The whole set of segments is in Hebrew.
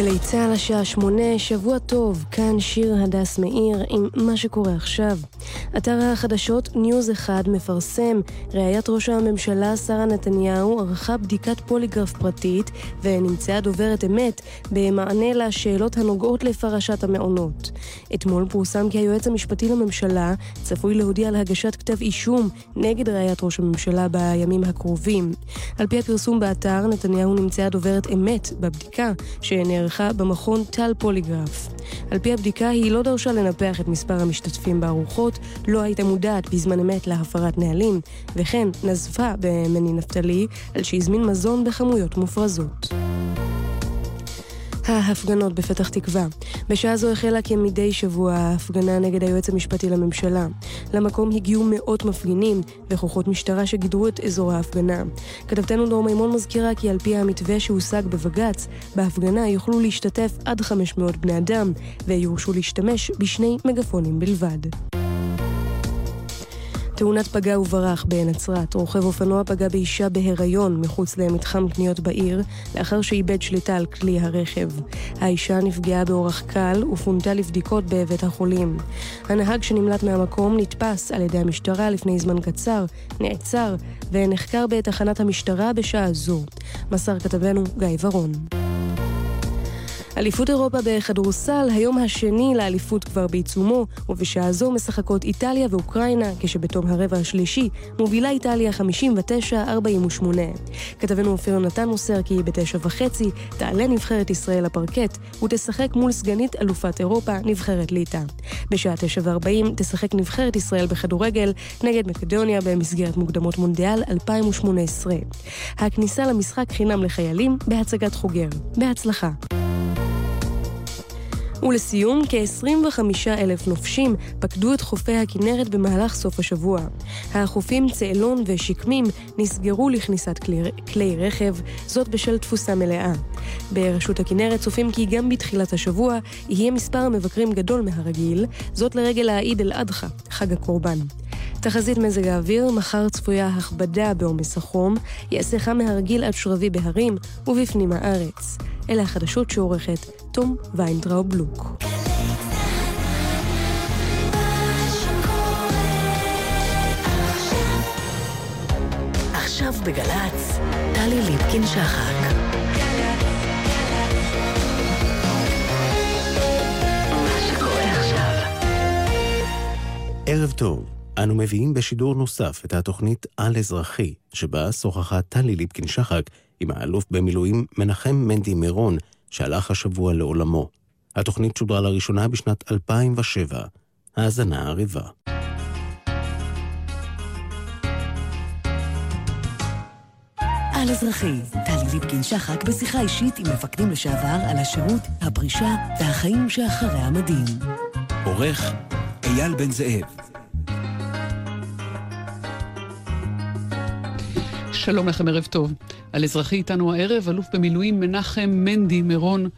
גלי צה"ל השעה שמונה, שבוע טוב, כאן שיר הדס מאיר עם מה שקורה עכשיו. אתר החדשות ניוז 1 מפרסם, רעיית ראש הממשלה שרה נתניהו ערכה בדיקת פוליגרף פרטית ונמצאה דוברת אמת במענה לשאלות הנוגעות לפרשת המעונות. אתמול פורסם כי היועץ המשפטי לממשלה צפוי להודיע על הגשת כתב אישום נגד רעיית ראש הממשלה בימים הקרובים. על פי הפרסום באתר, נתניהו נמצאה דוברת אמת בבדיקה שנערכה נערכה במכון טל פוליגרף. על פי הבדיקה היא לא דרשה לנפח את מספר המשתתפים בארוחות, לא הייתה מודעת בזמן אמת להפרת נהלים, וכן נזפה במני נפתלי על שהזמין מזון בכמויות מופרזות. ההפגנות בפתח תקווה. בשעה זו החלה כמדי שבוע ההפגנה נגד היועץ המשפטי לממשלה. למקום הגיעו מאות מפגינים וכוחות משטרה שגידרו את אזור ההפגנה. כתבתנו דור מימון מזכירה כי על פי המתווה שהושג בבג"ץ, בהפגנה יוכלו להשתתף עד 500 בני אדם ויורשו להשתמש בשני מגפונים בלבד. תאונת פגע וברח בנצרת. רוכב אופנוע פגע באישה בהיריון מחוץ למתחם קניות בעיר, לאחר שאיבד שליטה על כלי הרכב. האישה נפגעה באורח קל ופונתה לבדיקות בבית החולים. הנהג שנמלט מהמקום נתפס על ידי המשטרה לפני זמן קצר, נעצר ונחקר בתחנת המשטרה בשעה זו. מסר כתבנו גיא ורון. אליפות אירופה בכדורסל, היום השני לאליפות כבר בעיצומו, ובשעה זו משחקות איטליה ואוקראינה, כשבתום הרבע השלישי מובילה איטליה 59-48. כתבנו אופיר נתן מוסר כי בתשע וחצי תעלה נבחרת ישראל לפרקט ותשחק מול סגנית אלופת אירופה, נבחרת ליטא. בשעה תשע וארבעים תשחק נבחרת ישראל בכדורגל נגד מקדוניה במסגרת מוקדמות מונדיאל 2018. הכניסה למשחק חינם לחיילים בהצגת חוגר. בהצלחה. ולסיום, כ-25 אלף נופשים פקדו את חופי הכנרת במהלך סוף השבוע. החופים צאלון ושקמים נסגרו לכניסת כלי, כלי רכב, זאת בשל תפוסה מלאה. ברשות הכנרת צופים כי גם בתחילת השבוע יהיה מספר המבקרים גדול מהרגיל, זאת לרגל העיד אל-אדחא, חג הקורבן. תחזית מזג האוויר, מחר צפויה הכבדה בעומס החום, יעשה חם מהרגיל עד שרבי בהרים ובפנים הארץ. אלה החדשות שעורכת תום ויינטראוב בלוק. עכשיו בגל"צ, טלי ליפקין-שחק. ערב טוב. אנו מביאים בשידור נוסף את התוכנית על-אזרחי, שבה שוחחה טלי ליפקין-שחק עם האלוף במילואים מנחם מנדי מירון, שהלך השבוע לעולמו. התוכנית שודרה לראשונה בשנת 2007. האזנה ערבה. על אזרחי, טלי ליפקין שחק בשיחה אישית עם מפקדים לשעבר על השירות, הפרישה והחיים שאחרי המדים. עורך אייל בן זאב שלום לכם, ערב טוב. על אזרחי איתנו הערב, אלוף במילואים מנחם מנדי מירון,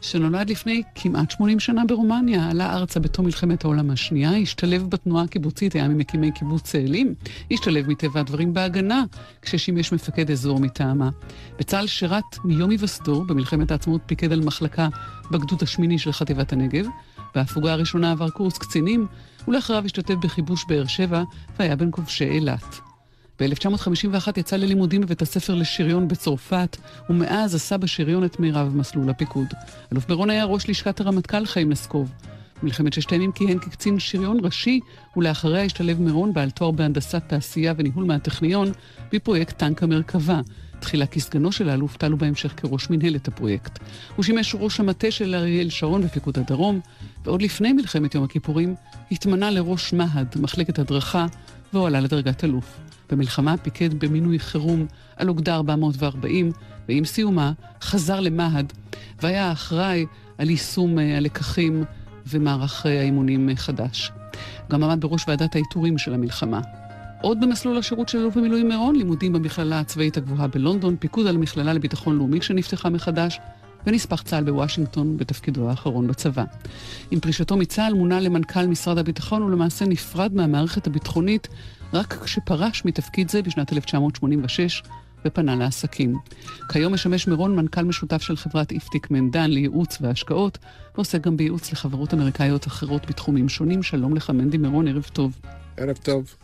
שנולד לפני כמעט 80 שנה ברומניה, עלה ארצה בתום מלחמת העולם השנייה, השתלב בתנועה הקיבוצית, היה ממקימי קיבוץ צאלים, השתלב מטבע הדברים בהגנה, כששימש מפקד אזור מטעמה. בצה"ל שירת מיום היווסדו, במלחמת העצמאות פיקד על מחלקה בגדוד השמיני של חטיבת הנגב, בהפוגה הראשונה עבר קורס קצינים, ולאחריו השתתף בכיבוש באר שבע, והיה בין כובשי אילת. ב-1951 יצא ללימודים בבית הספר לשריון בצרפת, ומאז עשה בשריון את מירב מסלול הפיקוד. אלוף ברון היה ראש לשכת הרמטכ"ל חיים לסקוב. במלחמת ששת הימים כיהן כקצין שריון ראשי, ולאחריה השתלב מירון בעל תואר בהנדסת תעשייה וניהול מהטכניון בפרויקט טנק המרכבה. תחילה כסגנו של האלוף טל ובהמשך כראש מנהלת הפרויקט. הוא שימש ראש המטה של אריאל שרון בפיקוד הדרום, ועוד לפני מלחמת יום הכיפורים התמנה לראש מה"ד, מחלקת הדרכה, והועלה לדרגת אלוף. במלחמה פיקד במינוי חירום על אוגדה 440, ועם סיומה חזר למה"ד, והיה אחראי על יישום אה, הלקחים ומערך אה, האימונים חדש. גם עמד בראש ועדת העיטורים של המלחמה. עוד במסלול השירות של אלוף במילואים מירון, לימודים במכללה הצבאית הגבוהה בלונדון, פיקוד על המכללה לביטחון לאומי שנפתחה מחדש, ונספח צה"ל בוושינגטון בתפקידו האחרון בצבא. עם פרישתו מצה"ל מונה למנכ"ל משרד הביטחון ולמעשה נפרד מהמערכת הביטחונית רק כשפרש מתפקיד זה בשנת 1986, ופנה לעסקים. כיום משמש מירון מנכ"ל משותף של חברת איפטיק מנדן לייעוץ והשקעות, ועוסק גם בייעוץ לחברות אמריקאיות אחרות בתחומים שונים. שלום לך, מנדי מירון, ערב טוב. ערב טוב.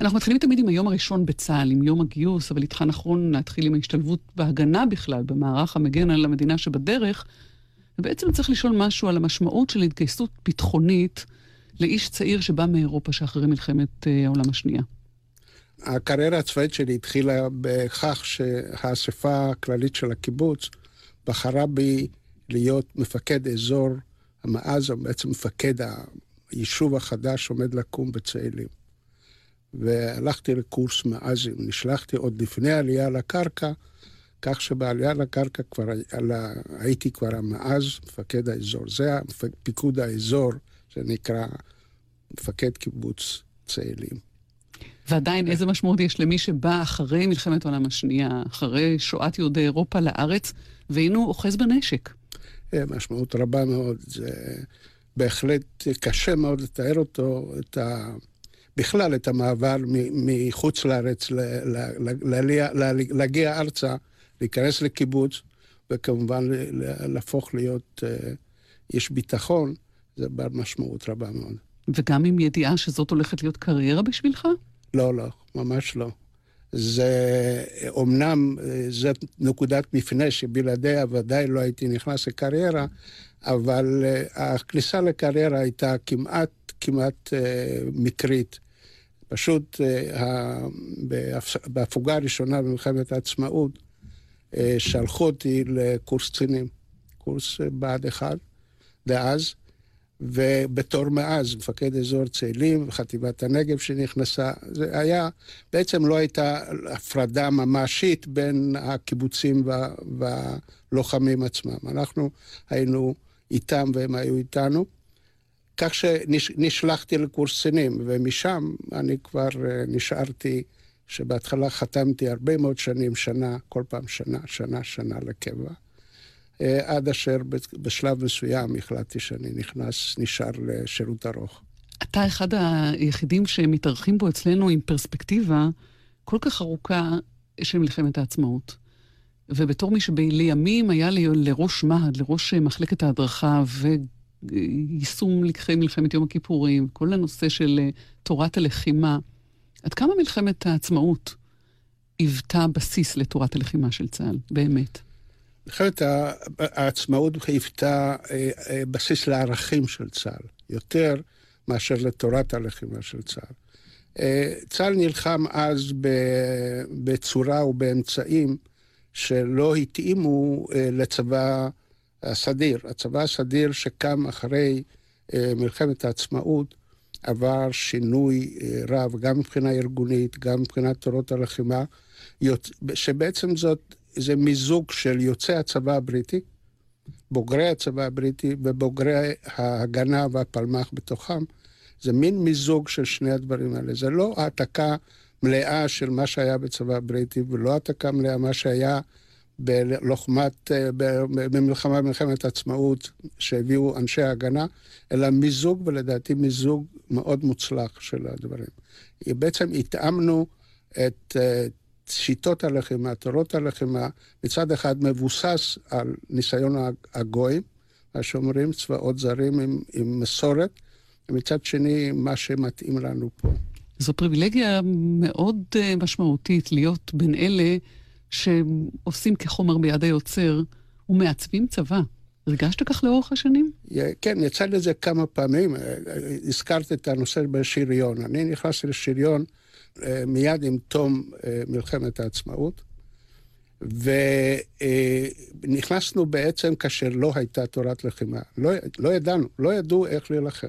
אנחנו מתחילים תמיד עם היום הראשון בצה"ל, עם יום הגיוס, אבל איתך נכון להתחיל עם ההשתלבות בהגנה בכלל, במערך המגן על המדינה שבדרך, ובעצם צריך לשאול משהו על המשמעות של התגייסות ביטחונית לאיש צעיר שבא מאירופה שאחרי מלחמת אה, העולם השנייה. הקריירה הצבאית שלי התחילה בכך שהאספה הכללית של הקיבוץ בחרה בי להיות מפקד אזור המאז, או בעצם מפקד היישוב החדש שעומד לקום בצאלים. והלכתי לקורס מאזים, נשלחתי עוד לפני העלייה לקרקע, כך שבעלייה לקרקע כבר הייתי כבר המאז, מפקד האזור. זה פיקוד האזור, שנקרא מפקד קיבוץ צאלים. ועדיין איזה משמעות יש למי שבא אחרי מלחמת העולם השנייה, אחרי שואת יהודי אירופה לארץ, והנה הוא אוחז בנשק. אה, משמעות רבה מאוד. זה בהחלט קשה מאוד לתאר אותו, את ה... בכלל את המעבר מחוץ לארץ, להגיע ארצה, להיכנס לקיבוץ, וכמובן להפוך להיות אה, איש ביטחון, זה בעל משמעות רבה מאוד. וגם עם ידיעה שזאת הולכת להיות קריירה בשבילך? לא, לא, ממש לא. זה, אומנם זאת נקודת מפנה שבלעדיה ודאי לא הייתי נכנס לקריירה, אבל אה, הכניסה לקריירה הייתה כמעט, כמעט אה, מקרית. פשוט אה, בהפוגה הראשונה במלחמת העצמאות, שלחו אותי לקורס קצינים, קורס בה"ד 1 דאז, ובתור מאז, מפקד אזור צאלים, חטיבת הנגב שנכנסה, זה היה, בעצם לא הייתה הפרדה ממשית בין הקיבוצים וה, והלוחמים עצמם. אנחנו היינו איתם והם היו איתנו. כך שנשלחתי לקורס קצינים, ומשם אני כבר אה, נשארתי, שבהתחלה חתמתי הרבה מאוד שנים, שנה, כל פעם שנה, שנה, שנה לקבע. אה, עד אשר בשלב מסוים החלטתי שאני נכנס, נשאר לשירות ארוך. אתה אחד היחידים שמתארחים בו אצלנו עם פרספקטיבה כל כך ארוכה של מלחמת העצמאות. ובתור מי שלימים היה לי לראש מה"ד, לראש מחלקת ההדרכה ויישום לקחי מלחמת יום הכיפורים, כל הנושא של אה, תורת הלחימה, עד כמה מלחמת העצמאות היוותה בסיס לתורת הלחימה של צה"ל, באמת? מלחמת העצמאות היוותה אה, אה, בסיס לערכים של צה"ל, יותר מאשר לתורת הלחימה של צה"ל. אה, צה"ל נלחם אז בצורה ובאמצעים שלא התאימו לצבא הסדיר. הצבא הסדיר שקם אחרי מלחמת העצמאות עבר שינוי רב, גם מבחינה ארגונית, גם מבחינת תורות הלחימה, שבעצם זאת זה מיזוג של יוצאי הצבא הבריטי, בוגרי הצבא הבריטי ובוגרי ההגנה והפלמ"ח בתוכם. זה מין מיזוג של שני הדברים האלה. זה לא העתקה מלאה של מה שהיה בצבא הבריטי, ולא העתקה מלאה מה שהיה בלוחמת, אה, במלחמה במלחמת העצמאות שהביאו אנשי ההגנה, אלא מיזוג, ולדעתי מיזוג מאוד מוצלח של הדברים. בעצם התאמנו את אה, שיטות הלחימה, תורות הלחימה, מצד אחד מבוסס על ניסיון הגויים, מה שאומרים צבאות זרים עם, עם מסורת, ומצד שני, מה שמתאים לנו פה. זו פריבילגיה מאוד uh, משמעותית להיות בין אלה שעושים כחומר ביד היוצר ומעצבים צבא. הרגשת כך לאורך השנים? כן, יצא לזה כמה פעמים. הזכרת את הנושא בשריון. אני נכנסתי לשריון אה, מיד עם תום אה, מלחמת העצמאות, ונכנסנו בעצם כאשר לא הייתה תורת לחימה. לא, לא ידענו, לא ידעו איך להילחם.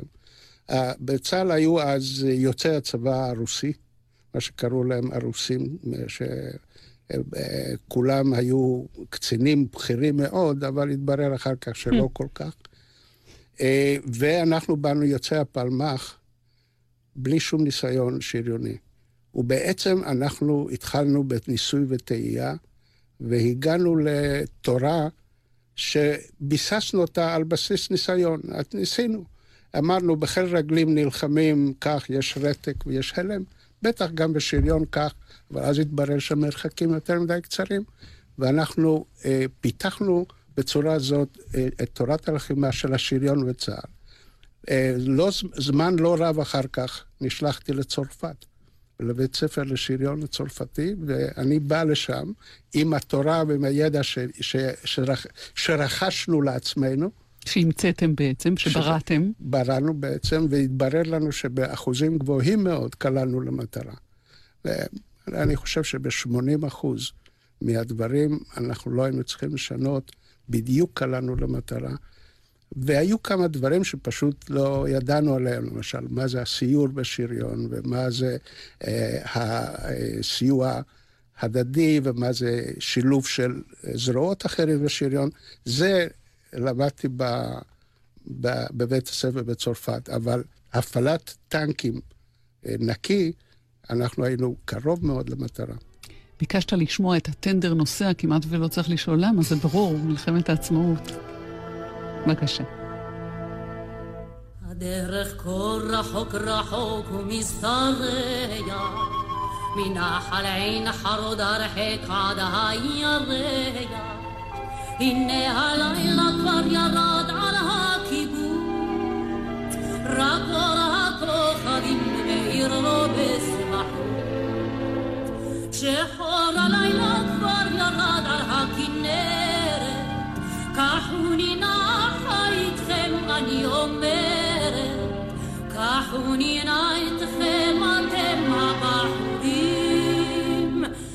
בצה"ל היו אז יוצאי הצבא הרוסי, מה שקראו להם הרוסים, שכולם היו קצינים בכירים מאוד, אבל התברר אחר כך שלא כל כך. אה, ואנחנו באנו יוצאי הפלמ"ח בלי שום ניסיון שריוני. ובעצם אנחנו התחלנו בניסוי וטעייה, והגענו לתורה שביססנו אותה על בסיס ניסיון. ניסינו. אמרנו, בחיל רגלים נלחמים כך, יש רתק ויש הלם. בטח גם בשריון כך, אבל אז התברר שהמרחקים יותר מדי קצרים, ואנחנו אה, פיתחנו בצורה זאת אה, את תורת הלחימה של השריון וצה"ל. אה, לא, זמן לא רב אחר כך נשלחתי לצרפת. לבית ספר לשריון הצרפתי, ואני בא לשם עם התורה ועם הידע ש, ש, שרכ, שרכשנו לעצמנו. שהמצאתם בעצם, שבראתם. בראנו בעצם, והתברר לנו שבאחוזים גבוהים מאוד קלענו למטרה. ואני חושב שב-80 אחוז מהדברים אנחנו לא היינו צריכים לשנות, בדיוק קלענו למטרה. והיו כמה דברים שפשוט לא ידענו עליהם, למשל, מה זה הסיור בשריון, ומה זה אה, הסיוע הדדי, ומה זה שילוב של זרועות אחרים בשריון. זה למדתי ב, ב, בבית הספר בצרפת, אבל הפעלת טנקים אה, נקי, אנחנו היינו קרוב מאוד למטרה. ביקשת לשמוע את הטנדר נוסע, כמעט ולא צריך לשאול למה, זה ברור, מלחמת העצמאות. בבקשה. הדרך כה רחוק רחוק ומסתרע, מנחל עין חרוד הרחק עד הירח. הנה הלילה כבר ירד על הקיבוץ, רק אור הכוכבים מאיר לו בסמכות. שחור הלילה כבר ירד על הכנרת, קחוני נחה איתכם, אני אומרת, קחוני נא איתכם, אתם הבחורים,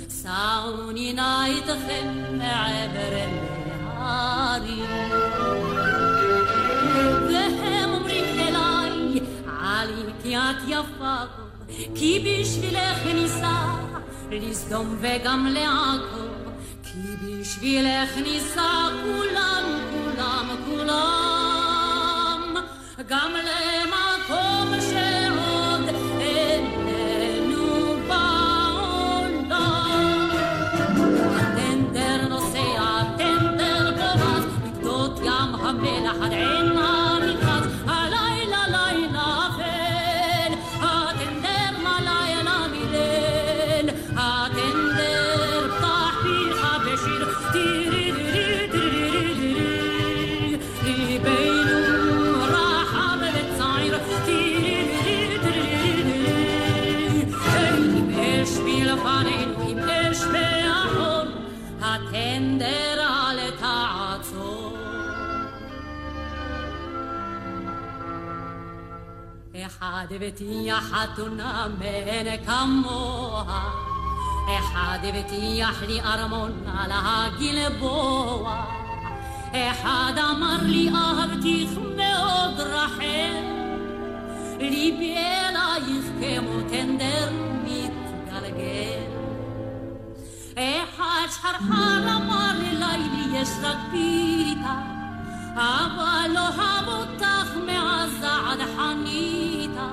סעוני נא איתכם מעבר להרים. והם אומרים אליי, עלי כי את יפה כי בשבילך ניסה לסדום וגם לעכו בשבילך ניסע כולם, כולם, כולם, גם למקום אחד הבטיח חתונה מאין כמוה, אחד הבטיח לי ארמון על הגלבוע, אחד אמר לי אהבתיך מאוד רחל, ליבי אלייך כמו טנדר מתגלגל. אחד שחרחר אמר לי לילי יש אבל לא אוהב אותך מעזה עד חניתה,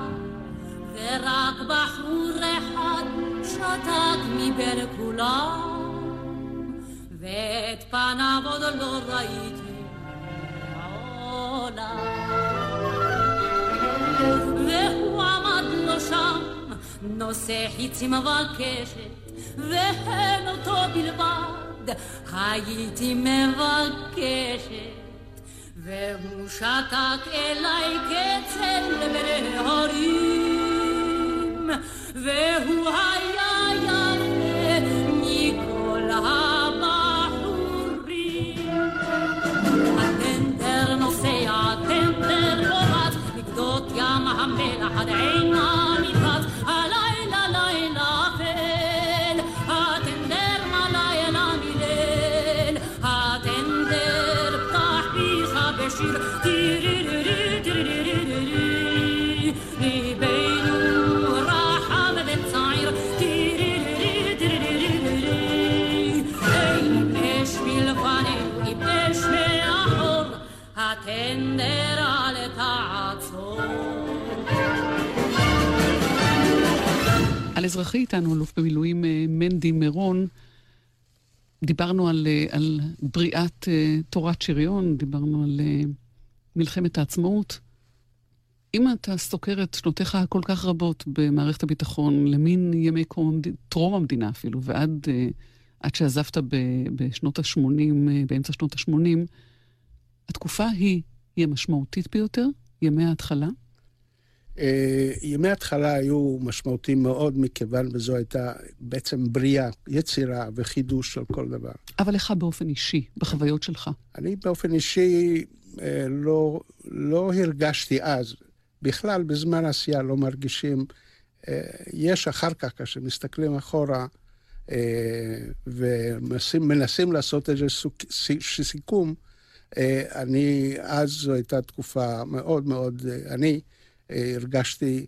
ורק בחור אחד שתק מבין כולם, ואת פניו עוד לא ראיתי מעולם. והוא עמד לו שם, נושא חיצי מבקשת, והן אותו בלבד, הייתי מבקשת. שתק אליי כצל בהרים, והוא היה יפה אזרחי איתנו, אלוף במילואים אה, מנדי מירון. דיברנו על, אה, על בריאת uh, תורת שריון, דיברנו על מלחמת העצמאות. אם אתה סוקר את שנותיך הכל כך רבות במערכת הביטחון, למין ימי קום, טרום המדינה אפילו, ועד עד שעזבת בשנות ה-80, uh, באמצע שנות ה-80, התקופה היא, היא המשמעותית ביותר, ימי ההתחלה? Uh, ימי ההתחלה היו משמעותיים מאוד, מכיוון וזו הייתה בעצם בריאה, יצירה וחידוש של כל דבר. אבל לך באופן אישי, בחוויות שלך. אני באופן אישי uh, לא, לא הרגשתי אז בכלל, בזמן עשייה לא מרגישים. אה, יש אחר כך, כאשר מסתכלים אחורה אה, ומנסים לעשות איזה סיכום, אה, אני, אז זו הייתה תקופה מאוד מאוד, אני הרגשתי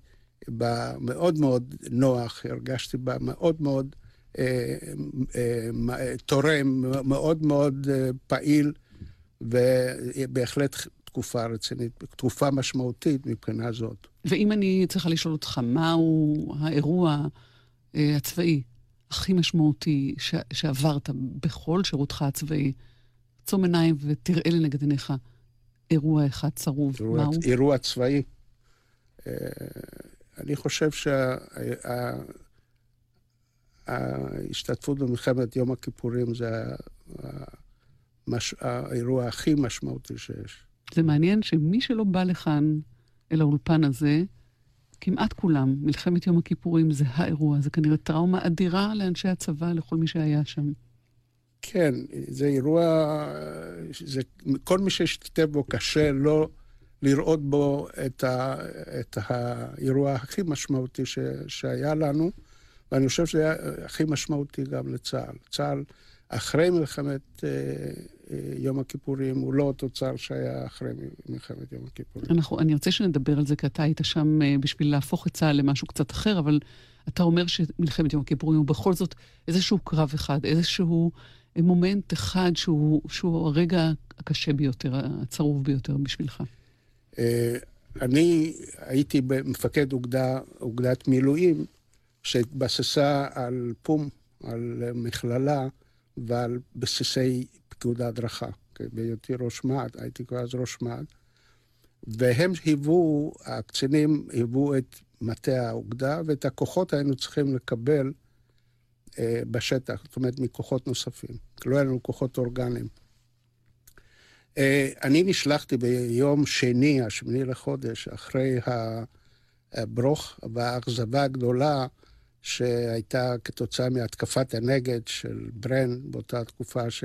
בה מאוד מאוד נוח, הרגשתי בה מאוד מאוד תורם, מאוד מאוד פעיל, ובהחלט תקופה רצינית, תקופה משמעותית מבחינה זאת. ואם אני צריכה לשאול אותך, מהו האירוע אה, הצבאי הכי משמעותי ש- שעברת בכל שירותך הצבאי? עצום עיניים ותראה לנגד עיניך אירוע אחד צרוב, אירוע, מהו? אירוע צבאי. אה, אני חושב שההשתתפות שה, במלחמת יום הכיפורים זה המש... האירוע הכי משמעותי שיש. זה מעניין שמי שלא בא לכאן, אל האולפן הזה, כמעט כולם, מלחמת יום הכיפורים זה האירוע, זה כנראה טראומה אדירה לאנשי הצבא, לכל מי שהיה שם. כן, זה אירוע, זה, כל מי שהשתתף בו קשה לא לראות בו את, ה, את האירוע הכי משמעותי ש, שהיה לנו, ואני חושב שזה היה הכי משמעותי גם לצה"ל. צה"ל, אחרי מלחמת אה, יום הכיפורים הוא לא אותו צער שהיה אחרי מלחמת יום הכיפורים. אנחנו, אני רוצה שנדבר על זה, כי אתה היית שם אה, בשביל להפוך את צה"ל למשהו קצת אחר, אבל אתה אומר שמלחמת יום הכיפורים הוא בכל זאת איזשהו קרב אחד, איזשהו אה, מומנט אחד שהוא, שהוא הרגע הקשה ביותר, הצרוב ביותר בשבילך. אה, אני הייתי מפקד אוגדה, אוגדת מילואים שהתבססה על פום, על מכללה ועל בסיסי פיקוד ההדרכה. בהיותי ראש מה"ט, הייתי כבר אז ראש מה"ט, והם היוו, הקצינים היוו את מטה האוגדה, ואת הכוחות היינו צריכים לקבל אה, בשטח, זאת אומרת, מכוחות נוספים. לא היה לנו כוחות אורגניים. אה, אני נשלחתי ביום שני, השמיני לחודש, אחרי הברוך והאכזבה הגדולה שהייתה כתוצאה מהתקפת הנגד של ברן באותה תקופה ש...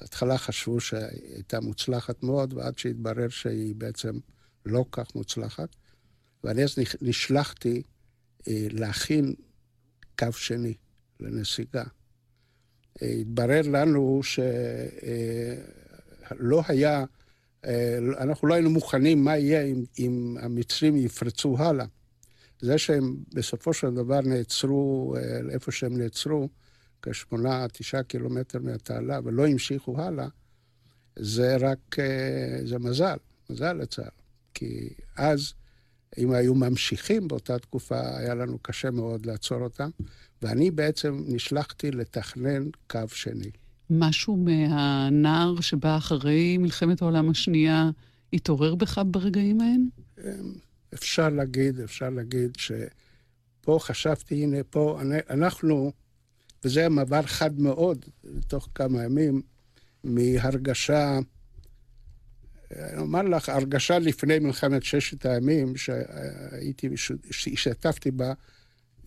בהתחלה חשבו שהייתה מוצלחת מאוד, ועד שהתברר שהיא בעצם לא כך מוצלחת. ואני אז נשלחתי אה, להכין קו שני לנסיגה. אה, התברר לנו שלא אה, היה, אה, אנחנו לא היינו מוכנים מה יהיה אם, אם המצרים יפרצו הלאה. זה שהם בסופו של דבר נעצרו, אה, איפה שהם נעצרו, כשמונה, תשעה קילומטר מהתעלה, ולא המשיכו הלאה, זה רק, אה, זה מזל, מזל לצה"ל. כי אז, אם היו ממשיכים באותה תקופה, היה לנו קשה מאוד לעצור אותם, ואני בעצם נשלחתי לתכנן קו שני. משהו מהנער שבא אחרי מלחמת העולם השנייה התעורר בך ברגעים ההם? אמ, אפשר להגיד, אפשר להגיד שפה חשבתי, הנה, פה אנחנו וזה היה מעבר חד מאוד, תוך כמה ימים, מהרגשה, אני אומר לך, הרגשה לפני מלחמת ששת הימים, שהייתי, שהשתתפתי בה,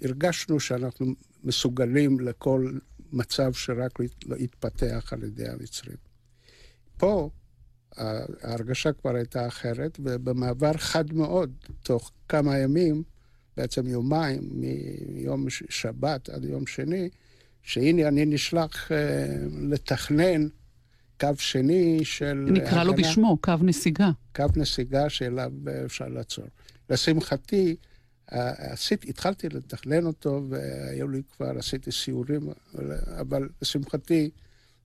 הרגשנו שאנחנו מסוגלים לכל מצב שרק לא יתפתח על ידי המצרים. פה ההרגשה כבר הייתה אחרת, ובמעבר חד מאוד, תוך כמה ימים, בעצם יומיים, מיום שבת עד יום שני, שהנה אני נשלח uh, לתכנן קו שני של... נקרא הגנה, לו בשמו, קו נסיגה. קו נסיגה שאליו אפשר לעצור. לשמחתי, uh, עשית, התחלתי לתכנן אותו, והיו לי כבר, עשיתי סיורים, אבל לשמחתי,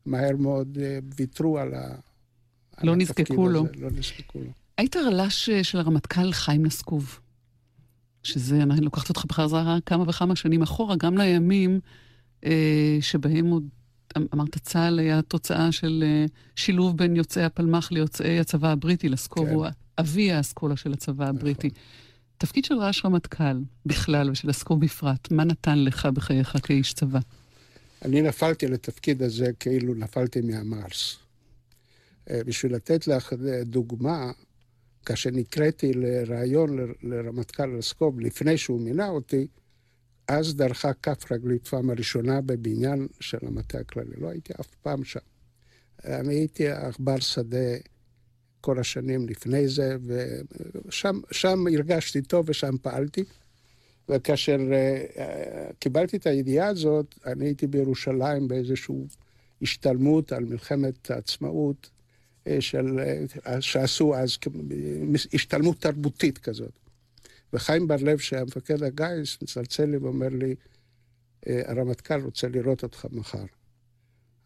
מהר מאוד uh, ויתרו על ה... לא נזקקו לו. לא נזקקו לו. היית רל"ש של הרמטכ"ל חיים נסקוב, שזה, אני לוקחת אותך בחזרה כמה וכמה שנים אחורה, גם לימים אה, שבהם עוד אמרת צה"ל היה תוצאה של אה, שילוב בין יוצאי הפלמ"ח ליוצאי הצבא הבריטי. לסקוב כן. הוא אבי האסכולה של הצבא הבריטי. נכון. תפקיד של ראש רמטכ"ל בכלל ושל לסקוב בפרט, מה נתן לך בחייך כאיש צבא? אני נפלתי לתפקיד הזה כאילו נפלתי מהמרס. אה, בשביל לתת לך דוגמה, כאשר נקראתי לראיון לרמטכ"ל לסקוב לפני שהוא מינה אותי, אז דרכה כף רגלי פעם הראשונה בבניין של המטה הכללי. לא הייתי אף פעם שם. אני הייתי עכבר שדה כל השנים לפני זה, ושם הרגשתי טוב ושם פעלתי. וכאשר uh, קיבלתי את הידיעה הזאת, אני הייתי בירושלים באיזושהי השתלמות על מלחמת העצמאות, uh, של, uh, שעשו אז השתלמות תרבותית כזאת. וחיים בר-לב, שהיה מפקד הגיס, מצלצל לי ואומר לי, הרמטכ"ל רוצה לראות אותך מחר.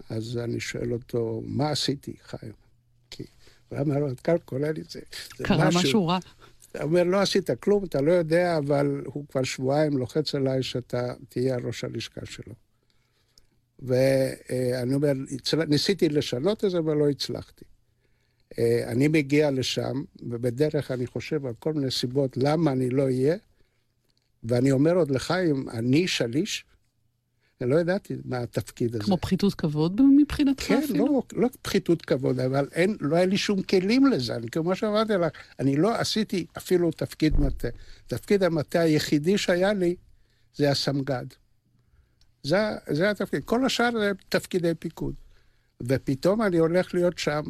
אז אני שואל אותו, מה עשיתי, חיים? אמר, הרמטכ"ל קורא לי, זה, זה קרה משהו... משהו רע. אתה אומר, לא עשית כלום, אתה לא יודע, אבל הוא כבר שבועיים לוחץ עליי שאתה תהיה ראש הלשכה שלו. ואני אומר, ניסיתי לשנות את זה, אבל לא הצלחתי. אני מגיע לשם, ובדרך אני חושב על כל מיני סיבות למה אני לא אהיה, ואני אומר עוד לחיים, אני שליש? אני לא ידעתי מה התפקיד הזה. כמו פחיתות כבוד מבחינתך כן, אפילו? כן, לא, לא פחיתות כבוד, אבל אין, לא היה לי שום כלים לזה. אני, כמו שאמרתי לך, אני לא עשיתי אפילו תפקיד מטה. תפקיד המטה היחידי שהיה לי זה הסמג"ד. זה, זה התפקיד. כל השאר זה תפקידי פיקוד. ופתאום אני הולך להיות שם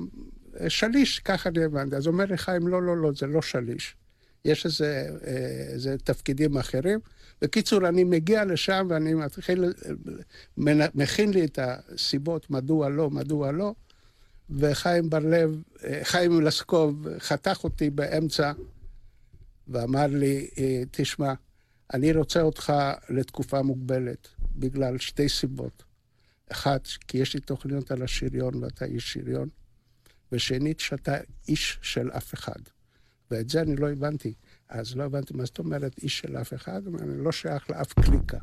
שליש, ככה אני הבנתי. אז אומר לי חיים, לא, לא, לא, זה לא שליש. יש איזה, אה, איזה תפקידים אחרים. בקיצור, אני מגיע לשם ואני מתחיל, מכין לי את הסיבות מדוע לא, מדוע לא, וחיים בר-לב, חיים לסקוב חתך אותי באמצע ואמר לי, אה, תשמע, אני רוצה אותך לתקופה מוגבלת, בגלל שתי סיבות. אחת, כי יש לי תוכניות על השריון ואתה איש שריון, ושנית, שאתה איש של אף אחד. ואת זה אני לא הבנתי. אז לא הבנתי מה זאת אומרת איש של אף אחד, אני לא שייך לאף קליקה.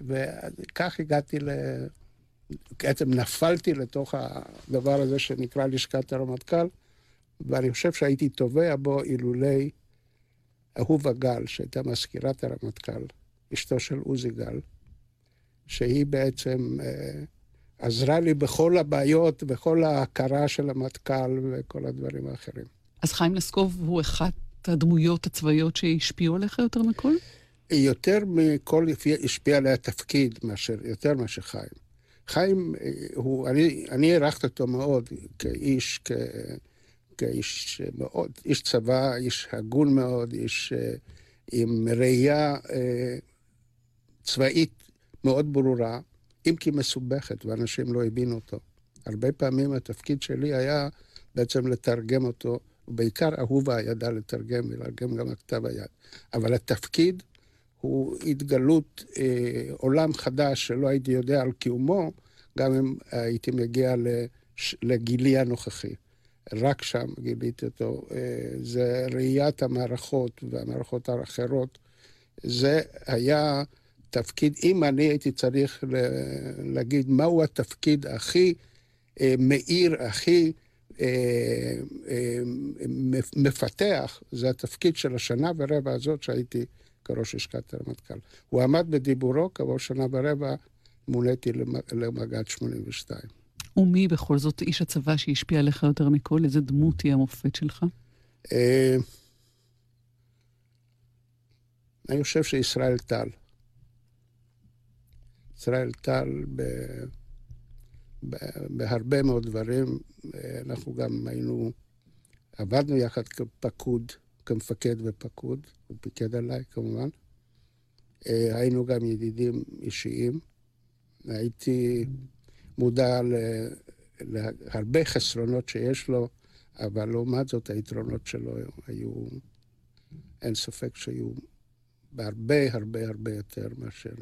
וכך הגעתי ל... בעצם נפלתי לתוך הדבר הזה שנקרא לשכת הרמטכ"ל, ואני חושב שהייתי תובע בו אילולי אהובה גל, שהייתה מזכירת הרמטכ"ל, אשתו של עוזי גל, שהיא בעצם אה, עזרה לי בכל הבעיות, בכל ההכרה של המטכ"ל וכל הדברים האחרים. אז חיים לסקוב הוא הדמויות הצבאיות שהשפיעו עליך יותר מכל? יותר מכל השפיע עליה תפקיד, מאשר, יותר מאשר חיים. חיים, אה, הוא, אני, אני אותו מאוד כאיש, כ, כאיש מאוד, איש צבא, איש הגון מאוד, איש אה, עם ראייה אה, צבאית מאוד ברורה, אם כי מסובכת, ואנשים לא הבינו אותו. הרבה פעמים התפקיד שלי היה בעצם לתרגם אותו ובעיקר אהובה ידע לתרגם ולתרגם גם הכתב היד. אבל התפקיד הוא התגלות אה, עולם חדש שלא הייתי יודע על קיומו, גם אם הייתי מגיע לש, לגילי הנוכחי. רק שם גיליתי אותו. אה, זה ראיית המערכות והמערכות האחרות. זה היה תפקיד, אם אני הייתי צריך להגיד מהו התפקיד הכי אה, מאיר, הכי... מפתח, זה התפקיד של השנה ורבע הזאת שהייתי כראש לשכת הרמטכ"ל. הוא עמד בדיבורו, כעבור שנה ורבע מוניתי למג"ד 82. ומי בכל זאת איש הצבא שהשפיע עליך יותר מכל? איזה דמות היא המופת שלך? אה, אני חושב שישראל טל. ישראל טל בהרבה מאוד דברים. אנחנו גם היינו, עבדנו יחד כפקוד, כמפקד ופקוד, הוא פיקד עליי כמובן. היינו גם ידידים אישיים. הייתי מודע להרבה חסרונות שיש לו, אבל לעומת זאת היתרונות שלו היו, אין ספק שהיו בהרבה הרבה הרבה יותר מאשר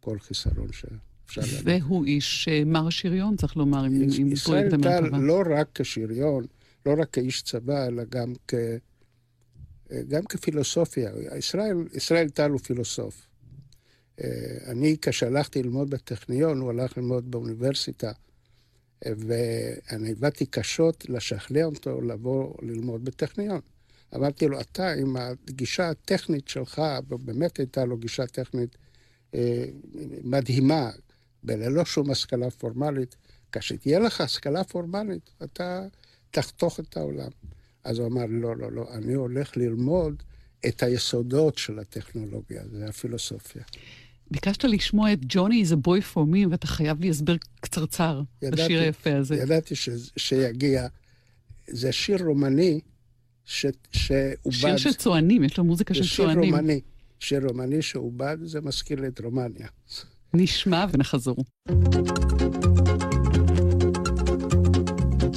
כל חיסרון ש... אפשר להגיד. והוא איש אה, מר שריון, צריך לומר, עם פרויקט המרכבה. ישראל טל לא רק כשריון, לא רק כאיש צבא, אלא גם, כ... אה, גם כפילוסופיה. ישראל, ישראל טל הוא פילוסוף. אני, כשהלכתי ללמוד בטכניון, הוא הלך ללמוד באוניברסיטה, ואני עבדתי קשות לשכנע אותו לבוא ללמוד בטכניון. אמרתי לו, אתה עם הגישה הטכנית שלך, ובאמת הייתה לו גישה טכנית אה, מדהימה, וללא שום השכלה פורמלית, כשתהיה לך השכלה פורמלית, אתה תחתוך את העולם. אז הוא אמר, לא, לא, לא, אני הולך ללמוד את היסודות של הטכנולוגיה, זה הפילוסופיה. ביקשת לשמוע את ג'וני is a boy for me, ואתה חייב לי הסבר קצרצר לשיר היפה הזה. ידעתי ש, שיגיע. זה שיר רומני ש, שעובד... שיר של צוענים, יש לו מוזיקה של צוענים. שיר רומני. שיר רומני שעובד, זה מזכיר לי את רומניה. נשמע ונחזור.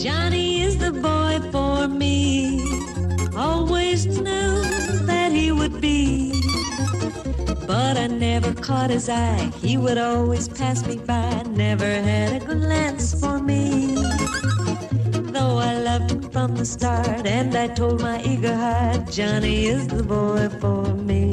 Johnny is the boy for me, always knew that he would be. But I never caught his eye, he would always pass me by, never had a glance for me. Though I loved him from the start, and I told my eager heart, Johnny is the boy for me.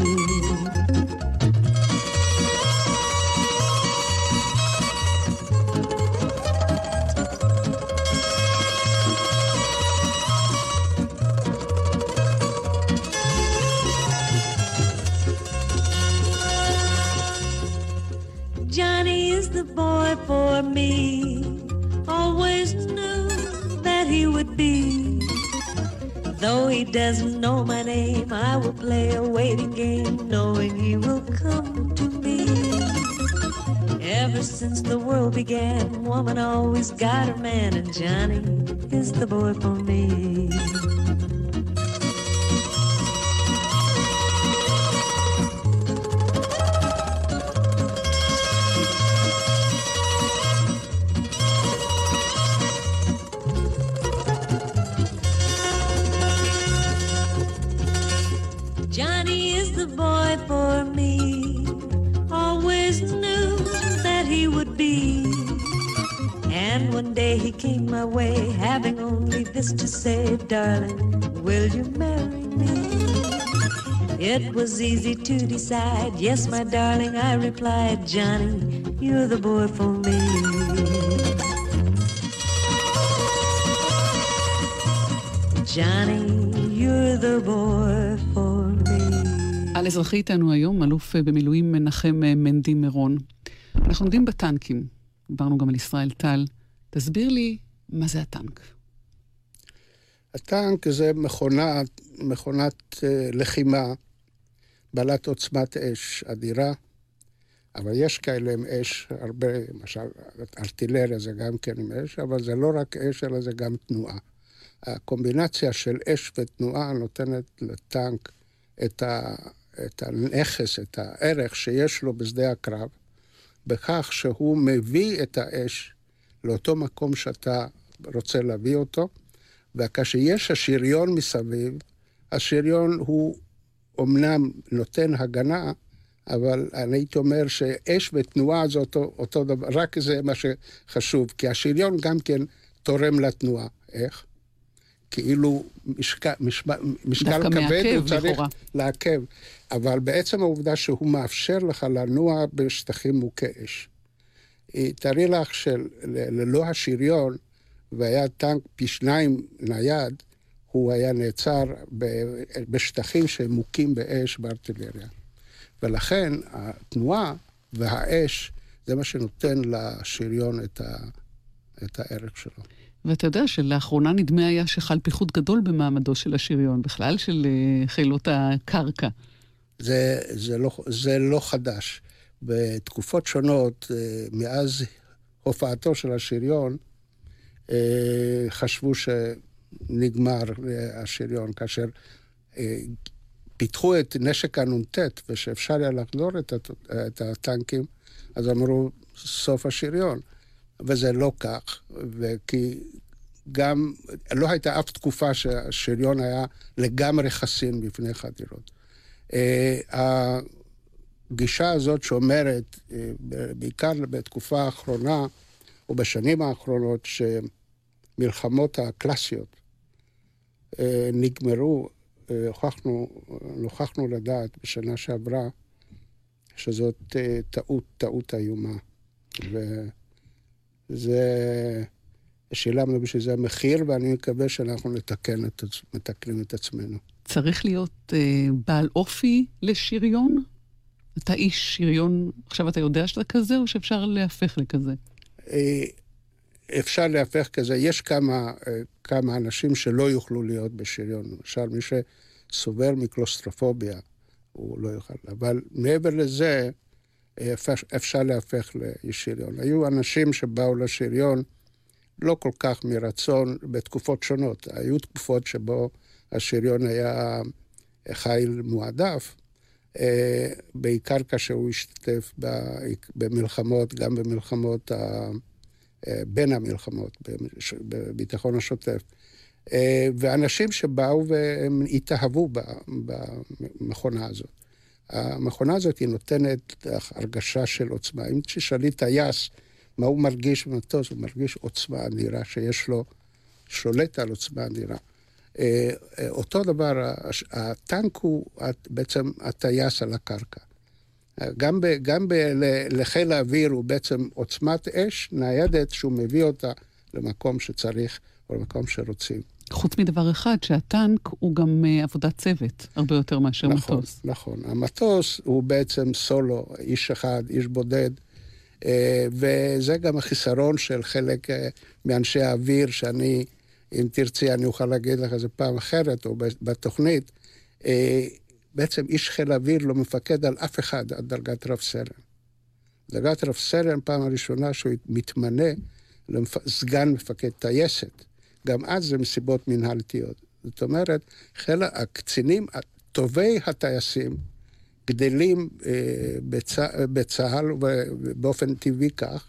He doesn't know my name, I will play a waiting game, knowing he will come to me. Ever since the world began, woman always got her man, and Johnny is the boy for me. Came my way, having only this to say, darling, will you marry me? It was easy to decide, yes, my darling, I replied, Johnny, you're the boy for me. Johnny, you're the boy for me. על אזרחי איתנו היום, אלוף במילואים מנחם מנדי מירון. אנחנו עומדים בטנקים, דיברנו גם על ישראל טל. תסביר לי מה זה הטנק. הטנק זה מכונת, מכונת uh, לחימה בעלת עוצמת אש אדירה, אבל יש כאלה עם אש, הרבה, למשל, ארטילריה זה גם כן עם אש, אבל זה לא רק אש, אלא זה גם תנועה. הקומבינציה של אש ותנועה נותנת לטנק את, ה, את הנכס, את הערך שיש לו בשדה הקרב, בכך שהוא מביא את האש לאותו מקום שאתה רוצה להביא אותו, וכאשר יש השריון מסביב, השריון הוא אומנם נותן הגנה, אבל אני הייתי אומר שאש ותנועה זה אותו, אותו דבר, רק זה מה שחשוב, כי השריון גם כן תורם לתנועה. איך? כאילו משקל, משקל, משקל כבד הוא צריך לכאורה. לעכב, אבל בעצם העובדה שהוא מאפשר לך לנוע בשטחים מוכי אש. תארי לך שללא השריון, והיה טנק פי שניים נייד, הוא היה נעצר בשטחים שהם מוכים באש בארטילריה. ולכן התנועה והאש, זה מה שנותן לשריון את, ה, את הערך שלו. ואתה יודע שלאחרונה נדמה היה שחל פיחות גדול במעמדו של השריון, בכלל של אה, חילות הקרקע. זה, זה, לא, זה לא חדש. בתקופות שונות, אה, מאז הופעתו של השריון, אה, חשבו שנגמר אה, השריון, כאשר פיתחו את נשק הנ"ט ושאפשר היה לחדור את הטנקים, אז אמרו, סוף השריון. וזה לא כך, וכי גם לא הייתה אף תקופה שהשריון היה לגמרי חסין בפני חדירות. הגישה הזאת שאומרת, אה, בעיקר בתקופה האחרונה, או בשנים האחרונות, שמלחמות הקלאסיות אה, נגמרו, אה, הוכחנו, נוכחנו לדעת בשנה שעברה, שזאת טעות, טעות איומה. וזה... שילמנו בשביל זה מחיר, ואני מקווה שאנחנו נתקן את, מתקנים את עצמנו. צריך להיות אה, בעל אופי לשריון? אתה איש שריון, עכשיו אתה יודע שאתה כזה, או שאפשר להפך לכזה? אה, אפשר להפך כזה. יש כמה, אה, כמה אנשים שלא יוכלו להיות בשריון. למשל, מי שסובל מקלוסטרופוביה, הוא לא יוכל. אבל מעבר לזה, אה, אפשר, להפך לשריון. היו אנשים שבאו לשריון לא כל כך מרצון בתקופות שונות. היו תקופות שבו השריון היה חיל מועדף, בעיקר כאשר הוא השתתף במלחמות, גם במלחמות, ה... אה, בין המלחמות, בביטחון השוטף. אה, ואנשים שבאו והם התאהבו במכונה הזאת. המכונה הזאת היא נותנת הרגשה של עוצמה. אם תשאלי טייס מה הוא מרגיש במטוס, הוא מרגיש עוצמה אדירה שיש לו, שולט על עוצמה אדירה. אה, אה, אותו דבר, הטנק הוא בעצם הטייס על הקרקע. גם, ב, גם ב, לחיל האוויר הוא בעצם עוצמת אש ניידת שהוא מביא אותה למקום שצריך או למקום שרוצים. חוץ מדבר אחד, שהטנק הוא גם עבודת צוות, הרבה יותר מאשר נכון, מטוס. נכון, המטוס הוא בעצם סולו, איש אחד, איש בודד, וזה גם החיסרון של חלק מאנשי האוויר, שאני אם תרצי, אני אוכל להגיד לך איזה פעם אחרת, או בתוכנית, אה, בעצם איש חיל אוויר לא מפקד על אף אחד עד דרגת רב סרן. דרגת רב סרן, פעם הראשונה שהוא מתמנה לסגן מפקד טייסת. גם אז זה מסיבות מנהלתיות. זאת אומרת, חיל הקצינים, טובי הטייסים, גדלים אה, בצה, בצה"ל, ובאופן טבעי כך,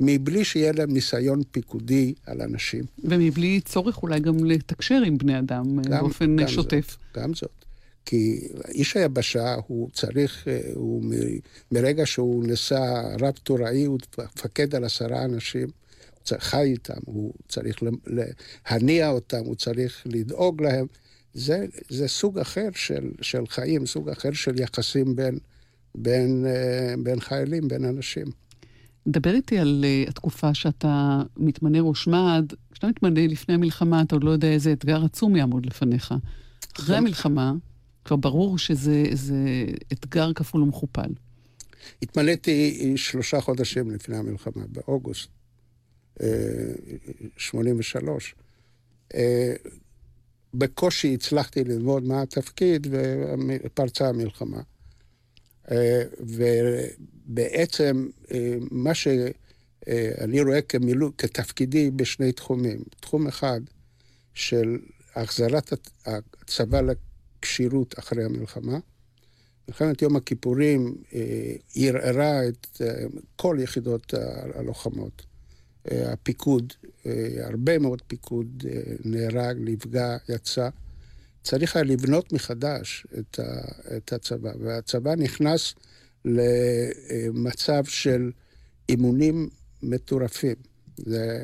מבלי שיהיה להם ניסיון פיקודי על אנשים. ומבלי צורך אולי גם לתקשר עם בני אדם אה, גם, באופן גם שוטף. זאת, גם זאת. כי איש היבשה, הוא צריך, אה, הוא מרגע שהוא נשא רב טוראי, הוא מפקד על עשרה אנשים, הוא צריך חי איתם, הוא צריך להניע אותם, הוא צריך לדאוג להם. זה, זה סוג אחר של, של חיים, סוג אחר של יחסים בין, בין, אה, בין חיילים, בין אנשים. דבר איתי על uh, התקופה שאתה מתמנה ראש מד. כשאתה מתמנה לפני המלחמה, אתה עוד לא יודע איזה אתגר עצום יעמוד לפניך. אחרי המלחמה, כבר ברור שזה אתגר כפול ומכופל. התמלאתי שלושה חודשים לפני המלחמה, באוגוסט 83. אה, אה, בקושי הצלחתי ללמוד מה התפקיד ופרצה המלחמה. ובעצם אה, מה שאני רואה כמילוא, כתפקידי בשני תחומים. תחום אחד של החזרת הצבא לכשירות אחרי המלחמה. מלחמת יום הכיפורים אה, ערערה את אה, כל יחידות הלוחמות. הפיקוד, הרבה מאוד פיקוד נהרג, נפגע, יצא. צריך היה לבנות מחדש את, ה, את הצבא, והצבא נכנס למצב של אימונים מטורפים. זה,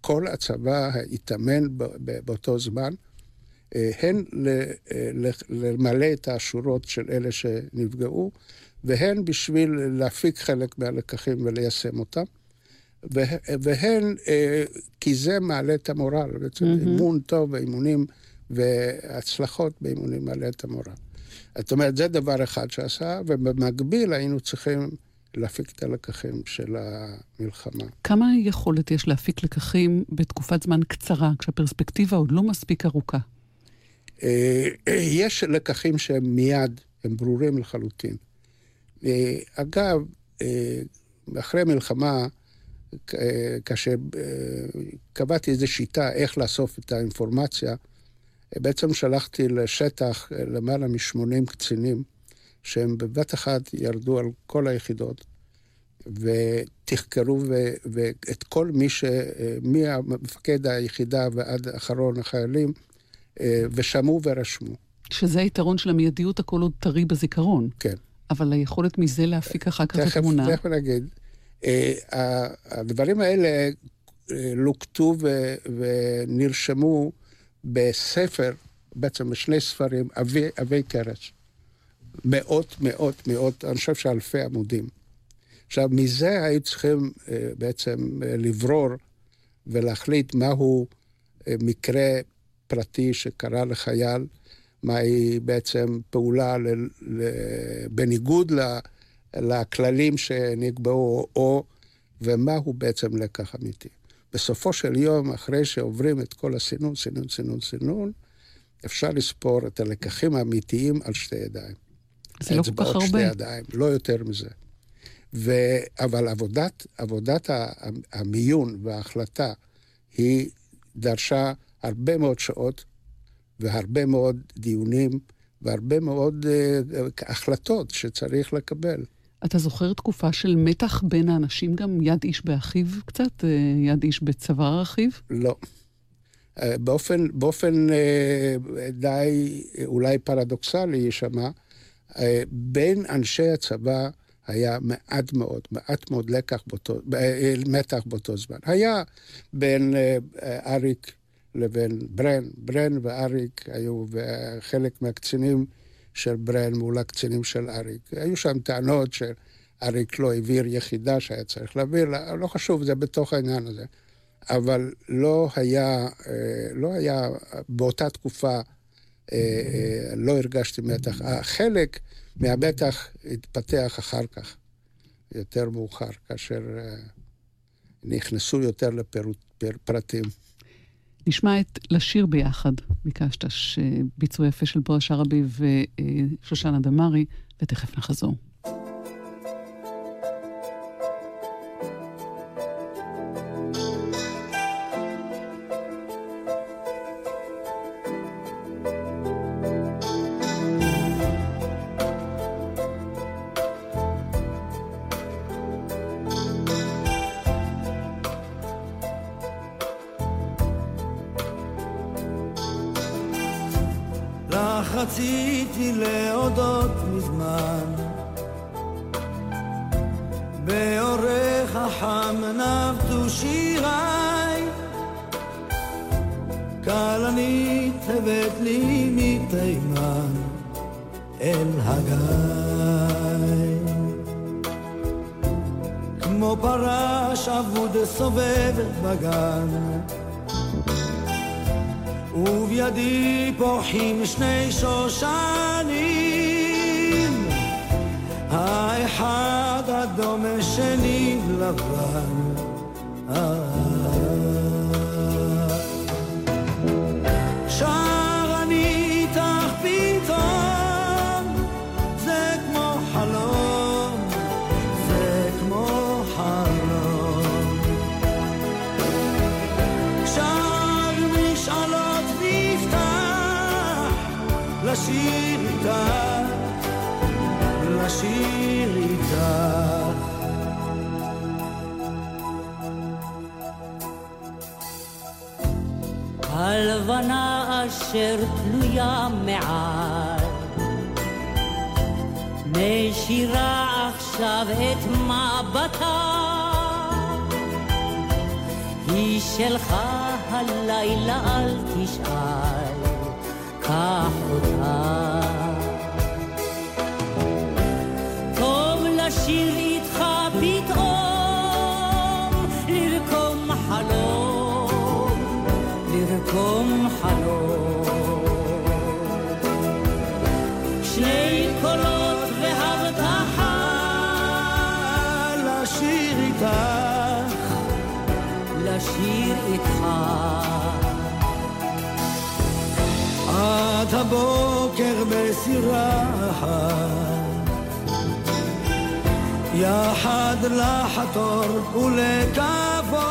כל הצבא התאמן באותו זמן, אה, הן למלא את השורות של אלה שנפגעו, והן בשביל להפיק חלק מהלקחים וליישם אותם. והן, אה, כי זה מעלה את המורל, בעצם mm-hmm. אימון טוב ואימונים והצלחות באימונים מעלה את המורל. זאת אומרת, זה דבר אחד שעשה, ובמקביל היינו צריכים להפיק את הלקחים של המלחמה. כמה יכולת יש להפיק לקחים בתקופת זמן קצרה, כשהפרספקטיבה עוד לא מספיק ארוכה? אה, יש לקחים שהם מיד, הם ברורים לחלוטין. אה, אגב, אה, אחרי המלחמה, כאשר קבעתי איזו שיטה איך לאסוף את האינפורמציה, בעצם שלחתי לשטח למעלה מ-80 קצינים, שהם בבת אחת ירדו על כל היחידות, ותחקרו ו- ואת כל מי ש... ממפקד היחידה ועד אחרון החיילים, אה, ושמעו ורשמו. שזה היתרון של המיידיות, הכל עוד טרי בזיכרון. כן. אבל היכולת מזה להפיק אחר כך את התמונה. תכף נגיד. אה, הדברים האלה אה, לוקטו ונרשמו בספר, בעצם בשני ספרים, אבי, אבי קרש. מאות, מאות, מאות, אני חושב שאלפי עמודים. עכשיו, מזה היו צריכים אה, בעצם אה, לברור ולהחליט מהו אה, מקרה פרטי שקרה לחייל, מהי בעצם פעולה ל, ל, בניגוד ל, לכללים שנקבעו, או, ומהו בעצם לקח אמיתי. בסופו של יום, אחרי שעוברים את כל הסינון, סינון, סינון, סינון, אפשר לספור את הלקחים האמיתיים על שתי ידיים. זה לא כל כך הרבה. שתי ידיים, לא יותר מזה. ו... אבל עבודת, עבודת המיון וההחלטה היא דרשה הרבה מאוד שעות והרבה מאוד דיונים והרבה מאוד uh, החלטות שצריך לקבל. אתה זוכר תקופה של מתח בין האנשים גם יד איש באחיו קצת? אה, יד איש בצוואר אחיו? לא. אה, באופן, באופן די אולי פרדוקסלי יישמע, בין אנשי הצבא היה מעט מאוד, מעט מאוד לקח באותו, מתח באותו זמן. היה בין אריק לבין ברן. ברן ואריק היו חלק מהקצינים של ברן מול הקצינים של אריק. היו שם טענות שאריק לא העביר יחידה שהיה צריך להעביר, לא חשוב, זה בתוך העניין הזה. אבל לא היה, לא היה באותה תקופה, אה, אה, לא הרגשתי מתח. החלק מהמתח התפתח אחר כך, יותר מאוחר, כאשר אה, נכנסו יותר לפרטים. נשמע את לשיר ביחד, ביקשת, שביצוע יפה של בועז שרעבי ושושנה דמארי, ותכף נחזור. ובידי פורחים שני שושנים, האחד אדום השני לבן. אשר תלויה מעל משירה עכשיו את מבטה היא שלך הלילה אל תשאל קח אותה לשיר איתך פתאום, לרקום חלום, לרקום חלום. עד הבוקר בסירה יחד לחתור ולקוות.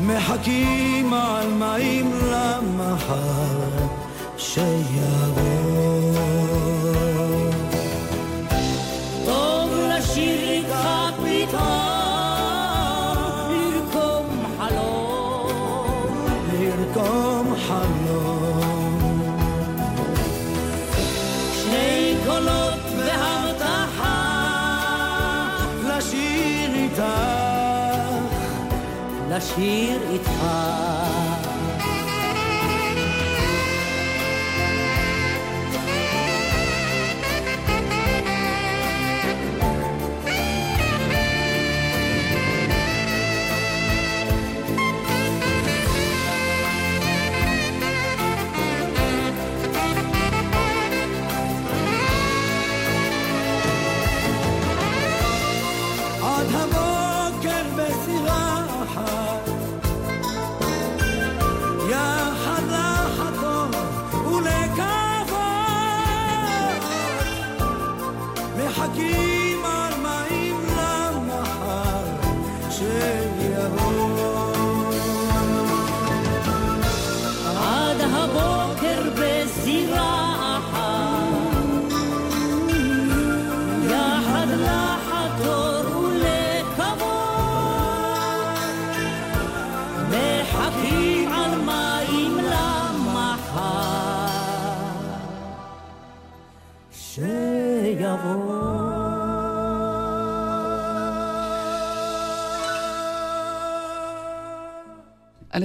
מחכים על מים למחר שיבוא. טוב לשיר איתך פתאום לשיר איתך.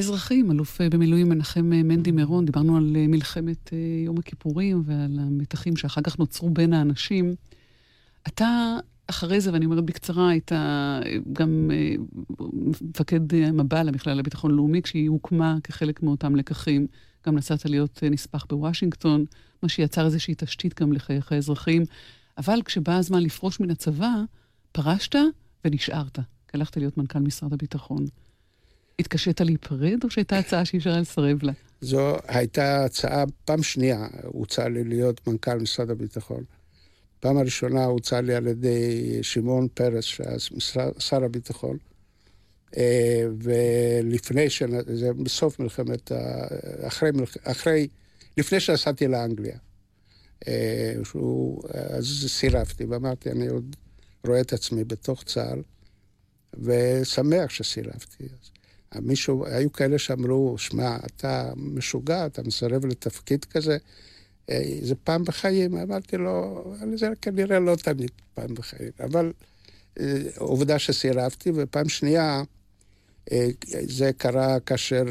אזרחים, אלוף במילואים מנחם מנדי מירון, דיברנו על מלחמת יום הכיפורים ועל המתחים שאחר כך נוצרו בין האנשים. אתה אחרי זה, ואני אומרת בקצרה, היית גם מפקד מב"ל, המכללה לביטחון לאומי, כשהיא הוקמה כחלק מאותם לקחים. גם נסעת להיות נספח בוושינגטון, מה שיצר איזושהי תשתית גם לחייך האזרחים. אבל כשבא הזמן לפרוש מן הצבא, פרשת ונשארת, כי הלכת להיות מנכ"ל משרד הביטחון. התקשית להיפרד, או שהייתה הצעה שאי אפשר לסרב לה? זו הייתה הצעה, פעם שנייה הוצע לי להיות מנכ"ל משרד הביטחון. פעם הראשונה הוצע לי על ידי שמעון פרס, שהיה שר הביטחון. ולפני, ש... זה בסוף מלחמת, אחרי, אחרי, לפני שנסעתי לאנגליה. שהוא, אז סירבתי ואמרתי, אני עוד רואה את עצמי בתוך צה"ל, ושמח שסירבתי. מישהו, היו כאלה שאמרו, שמע, אתה משוגע, אתה מסרב לתפקיד כזה, זה פעם בחיים. אמרתי לו, זה כנראה לא תמיד פעם בחיים, אבל עובדה שסירבתי, ופעם שנייה, זה קרה כאשר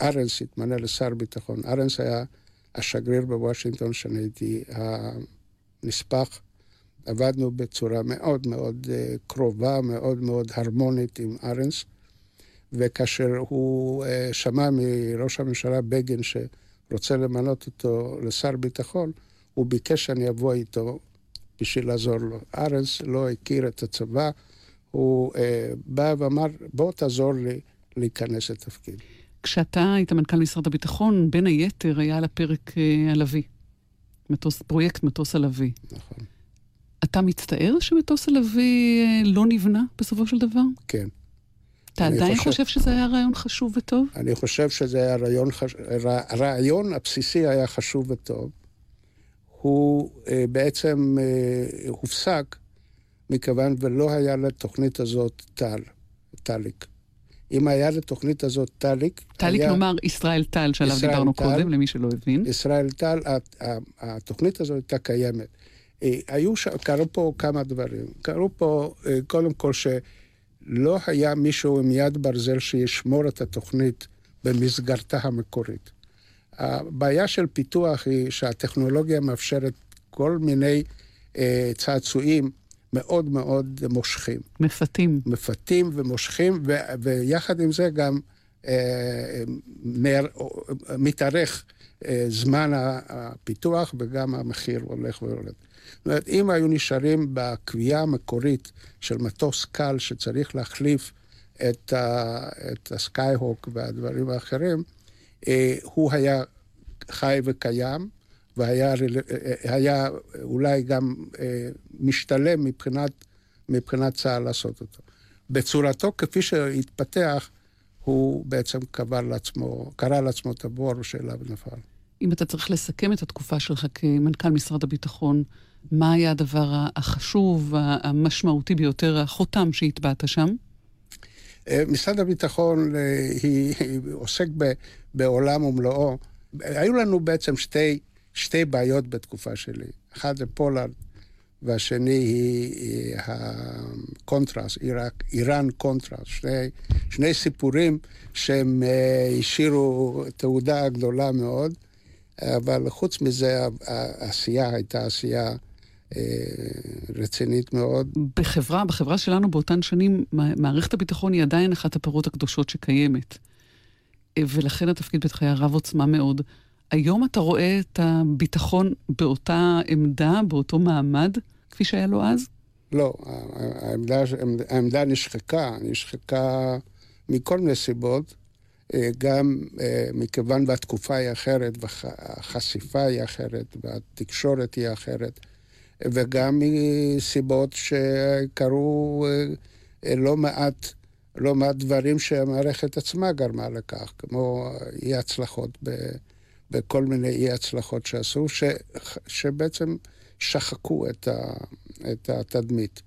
ארנס התמנה לשר ביטחון. ארנס היה השגריר בוושינגטון, שאני הייתי הנספח. עבדנו בצורה מאוד מאוד קרובה, מאוד מאוד הרמונית עם ארנס. וכאשר הוא שמע מראש הממשלה בגין שרוצה למנות אותו לשר ביטחון, הוא ביקש שאני אבוא איתו בשביל לעזור לו. ארנס לא הכיר את הצבא, הוא בא ואמר, בוא תעזור לי להיכנס לתפקיד. כשאתה היית מנכ"ל משרד הביטחון, בין היתר היה על הפרק הלוי. מטוס, פרויקט מטוס הלוי. נכון. אתה מצטער שמטוס הלוי לא נבנה בסופו של דבר? כן. אתה עדיין חושב... חושב שזה היה רעיון חשוב וטוב? אני חושב שזה היה רעיון, חש... הרעיון הבסיסי היה חשוב וטוב. הוא אה, בעצם אה, הופסק מכיוון ולא היה לתוכנית הזאת טל, טליק. אם היה לתוכנית הזאת טליק... טליק היה... נאמר ישראל טל, שעליו ישראל דיברנו טל, קודם, למי שלא הבין. ישראל טל, התוכנית הזאת הייתה קיימת. היו ש... קרו פה כמה דברים. קרו פה, קודם כל, שלא היה מישהו עם יד ברזל שישמור את התוכנית במסגרתה המקורית. הבעיה של פיתוח היא שהטכנולוגיה מאפשרת כל מיני אה, צעצועים מאוד מאוד מושכים. מפתים. מפתים ומושכים, ו- ויחד עם זה גם אה, נר, מתארך אה, זמן הפיתוח וגם המחיר הולך ויורד. זאת אומרת, אם היו נשארים בקביעה המקורית של מטוס קל שצריך להחליף את, ה- את הסקייהוק והדברים האחרים, אה, הוא היה חי וקיים. והיה היה אולי גם אה, משתלם מבחינת, מבחינת צה"ל לעשות אותו. בצורתו, כפי שהתפתח, הוא בעצם קבע לעצמו, קרא לעצמו את הבור שאליו נפל. אם אתה צריך לסכם את התקופה שלך כמנכ"ל משרד הביטחון, מה היה הדבר החשוב, המשמעותי ביותר, החותם שהטבעת שם? משרד הביטחון היא, היא עוסק ב, בעולם ומלואו. היו לנו בעצם שתי שתי בעיות בתקופה שלי. אחד זה פולארד, והשני היא, היא הקונטרס, איראן קונטרס. שני, שני סיפורים שהם השאירו תהודה גדולה מאוד, אבל חוץ מזה העשייה הייתה עשייה רצינית מאוד. בחברה, בחברה שלנו באותן שנים, מערכת הביטחון היא עדיין אחת הפרות הקדושות שקיימת. ולכן התפקיד בטח היה רב עוצמה מאוד. היום אתה רואה את הביטחון באותה עמדה, באותו מעמד, כפי שהיה לו אז? לא, העמדה, העמדה נשחקה, נשחקה מכל מיני סיבות, אה, גם אה, מכיוון והתקופה היא אחרת, והחשיפה היא אחרת, והתקשורת היא אחרת, וגם מסיבות שקרו אה, לא מעט, לא מעט דברים שהמערכת עצמה גרמה לכך, כמו אי הצלחות ב... בכל מיני אי הצלחות שעשו, ש, שבעצם שחקו את, ה, את התדמית.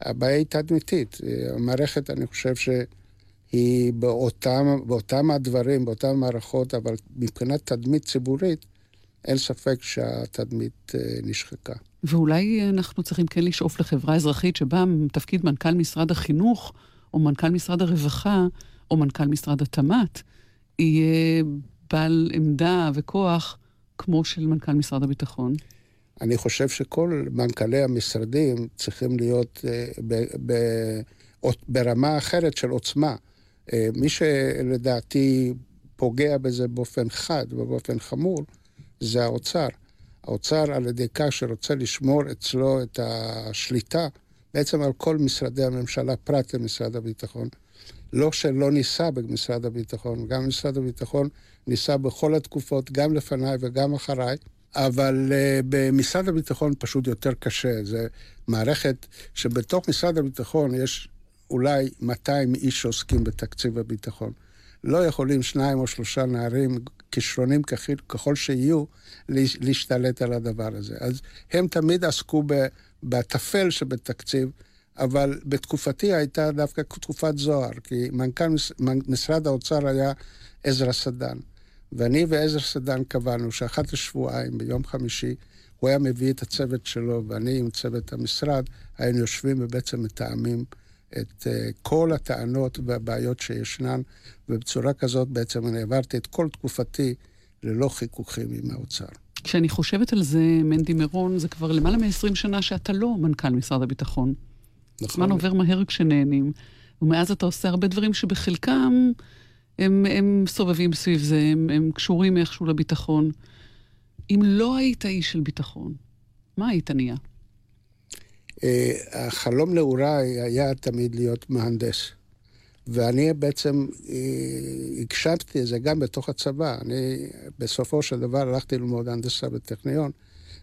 הבעיה היא תדמיתית. המערכת, אני חושב שהיא באותם, באותם הדברים, באותן מערכות, אבל מבחינת תדמית ציבורית, אין ספק שהתדמית אה, נשחקה. ואולי אנחנו צריכים כן לשאוף לחברה אזרחית שבה תפקיד מנכ"ל משרד החינוך, או מנכ"ל משרד הרווחה, או מנכ"ל משרד התמ"ת, יהיה בעל עמדה וכוח כמו של מנכ"ל משרד הביטחון. אני חושב שכל מנכ"לי המשרדים צריכים להיות אה, ב, ב, ברמה אחרת של עוצמה. אה, מי שלדעתי פוגע בזה באופן חד ובאופן חמור, זה האוצר. האוצר על ידי כך שרוצה לשמור אצלו את השליטה בעצם על כל משרדי הממשלה, פרט למשרד הביטחון. לא שלא ניסה במשרד הביטחון, גם משרד הביטחון ניסה בכל התקופות, גם לפניי וגם אחריי, אבל uh, במשרד הביטחון פשוט יותר קשה. זו מערכת שבתוך משרד הביטחון יש אולי 200 איש שעוסקים בתקציב הביטחון. לא יכולים שניים או שלושה נערים, כישרונים ככל שיהיו, להשתלט על הדבר הזה. אז הם תמיד עסקו בטפל שבתקציב, אבל בתקופתי הייתה דווקא תקופת זוהר, כי מנכ"ל משרד האוצר היה עזרא סדן. ואני ועזרא סדן קבענו שאחת לשבועיים, ביום חמישי, הוא היה מביא את הצוות שלו, ואני עם צוות המשרד, היינו יושבים ובעצם מתאמים את uh, כל הטענות והבעיות שישנן, ובצורה כזאת בעצם אני עברתי את כל תקופתי ללא חיכוכים עם האוצר. כשאני חושבת על זה, מנדי מירון, זה כבר למעלה מ-20 שנה שאתה לא מנכ"ל משרד הביטחון. נכון. זמן עובר מהר כשנהנים, ומאז אתה עושה הרבה דברים שבחלקם הם, הם סובבים סביב זה, הם, הם קשורים איכשהו לביטחון. אם לא היית איש של ביטחון, מה היית נהיה? אה, החלום נעוריי היה תמיד להיות מהנדס. ואני בעצם אה, הקשבתי את זה גם בתוך הצבא. אני בסופו של דבר הלכתי ללמוד הנדסה בטכניון.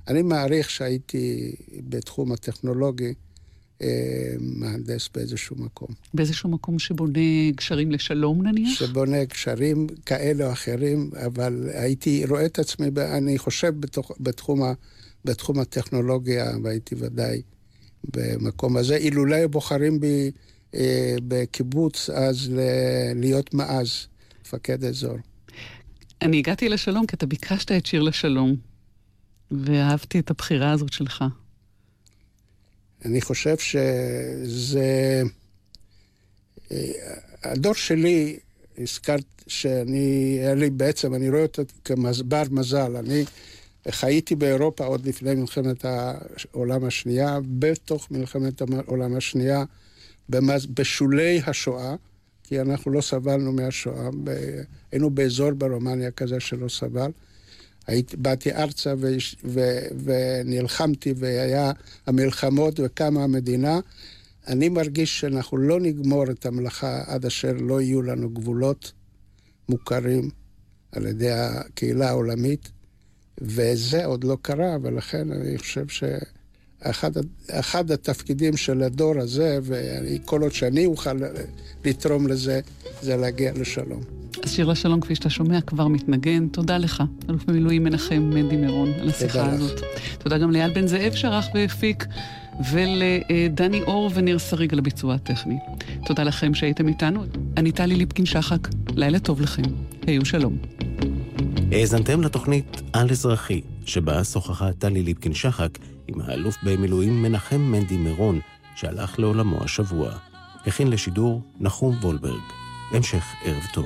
אני מעריך שהייתי בתחום הטכנולוגי אה, מהנדס באיזשהו מקום. באיזשהו מקום שבונה גשרים לשלום נניח? שבונה גשרים כאלה או אחרים, אבל הייתי רואה את עצמי, אני חושב בתוך, בתחום, ה, בתחום הטכנולוגיה, והייתי ודאי במקום הזה. אילולא היו בוחרים בי אה, בקיבוץ אז ל- להיות מעז, מפקד אזור. אני הגעתי לשלום כי אתה ביקשת את שיר לשלום, ואהבתי את הבחירה הזאת שלך. אני חושב שזה... אה, הדור שלי, הזכרת שאני, היה לי בעצם, אני רואה אותו כמסבר מזל. אני חייתי באירופה עוד לפני מלחמת העולם השנייה, בתוך מלחמת העולם השנייה, במז, בשולי השואה, כי אנחנו לא סבלנו מהשואה, ב, היינו באזור ברומניה כזה שלא סבל. הייתי, באתי ארצה ו, ו, ונלחמתי, והיה המלחמות וקמה המדינה. אני מרגיש שאנחנו לא נגמור את המלאכה עד אשר לא יהיו לנו גבולות מוכרים על ידי הקהילה העולמית, וזה עוד לא קרה, ולכן אני חושב ש... אחד, אחד התפקידים של הדור הזה, וכל עוד שאני אוכל לתרום לזה, זה להגיע לשלום. אז שיר לשלום, כפי שאתה שומע, כבר מתנגן. תודה לך, אלוף במילואים מנחם מנדי מירון, על השיחה הזאת. תודה גם לאייל בן זאב שערך והפיק, ולדני אור וניר שריג על הביצוע הטכני. תודה לכם שהייתם איתנו. אני טלי ליפקין-שחק, לילה טוב לכם. היו שלום. האזנתם לתוכנית על אזרחי, שבה שוחחה טלי ליפקין-שחק עם האלוף במילואים מנחם מנדי מירון, שהלך לעולמו השבוע. הכין לשידור נחום וולברג. המשך ערב טוב.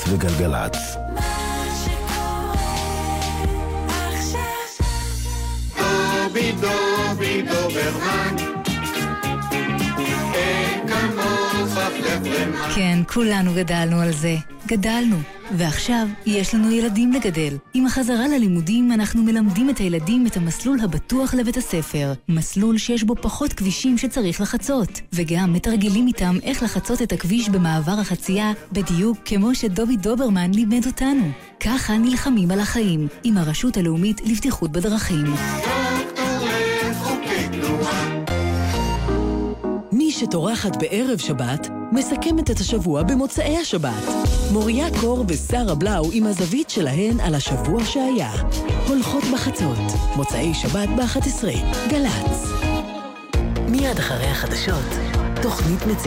גל"צ וגלגלצ. כולנו גדלנו על זה. גדלנו. ועכשיו יש לנו ילדים לגדל. עם החזרה ללימודים אנחנו מלמדים את הילדים את המסלול הבטוח לבית הספר. מסלול שיש בו פחות כבישים שצריך לחצות. וגם מתרגלים איתם איך לחצות את הכביש במעבר החצייה, בדיוק כמו שדובי דוברמן לימד אותנו. ככה נלחמים על החיים, עם הרשות הלאומית לבטיחות בדרכים. שטורחת בערב שבת, מסכמת את השבוע במוצאי השבת. מוריה קור ושרה בלאו עם הזווית שלהן על השבוע שהיה. הולכות בחצות, מוצאי שבת ב-11, גל"צ. מיד אחרי החדשות, תוכנית מציאות.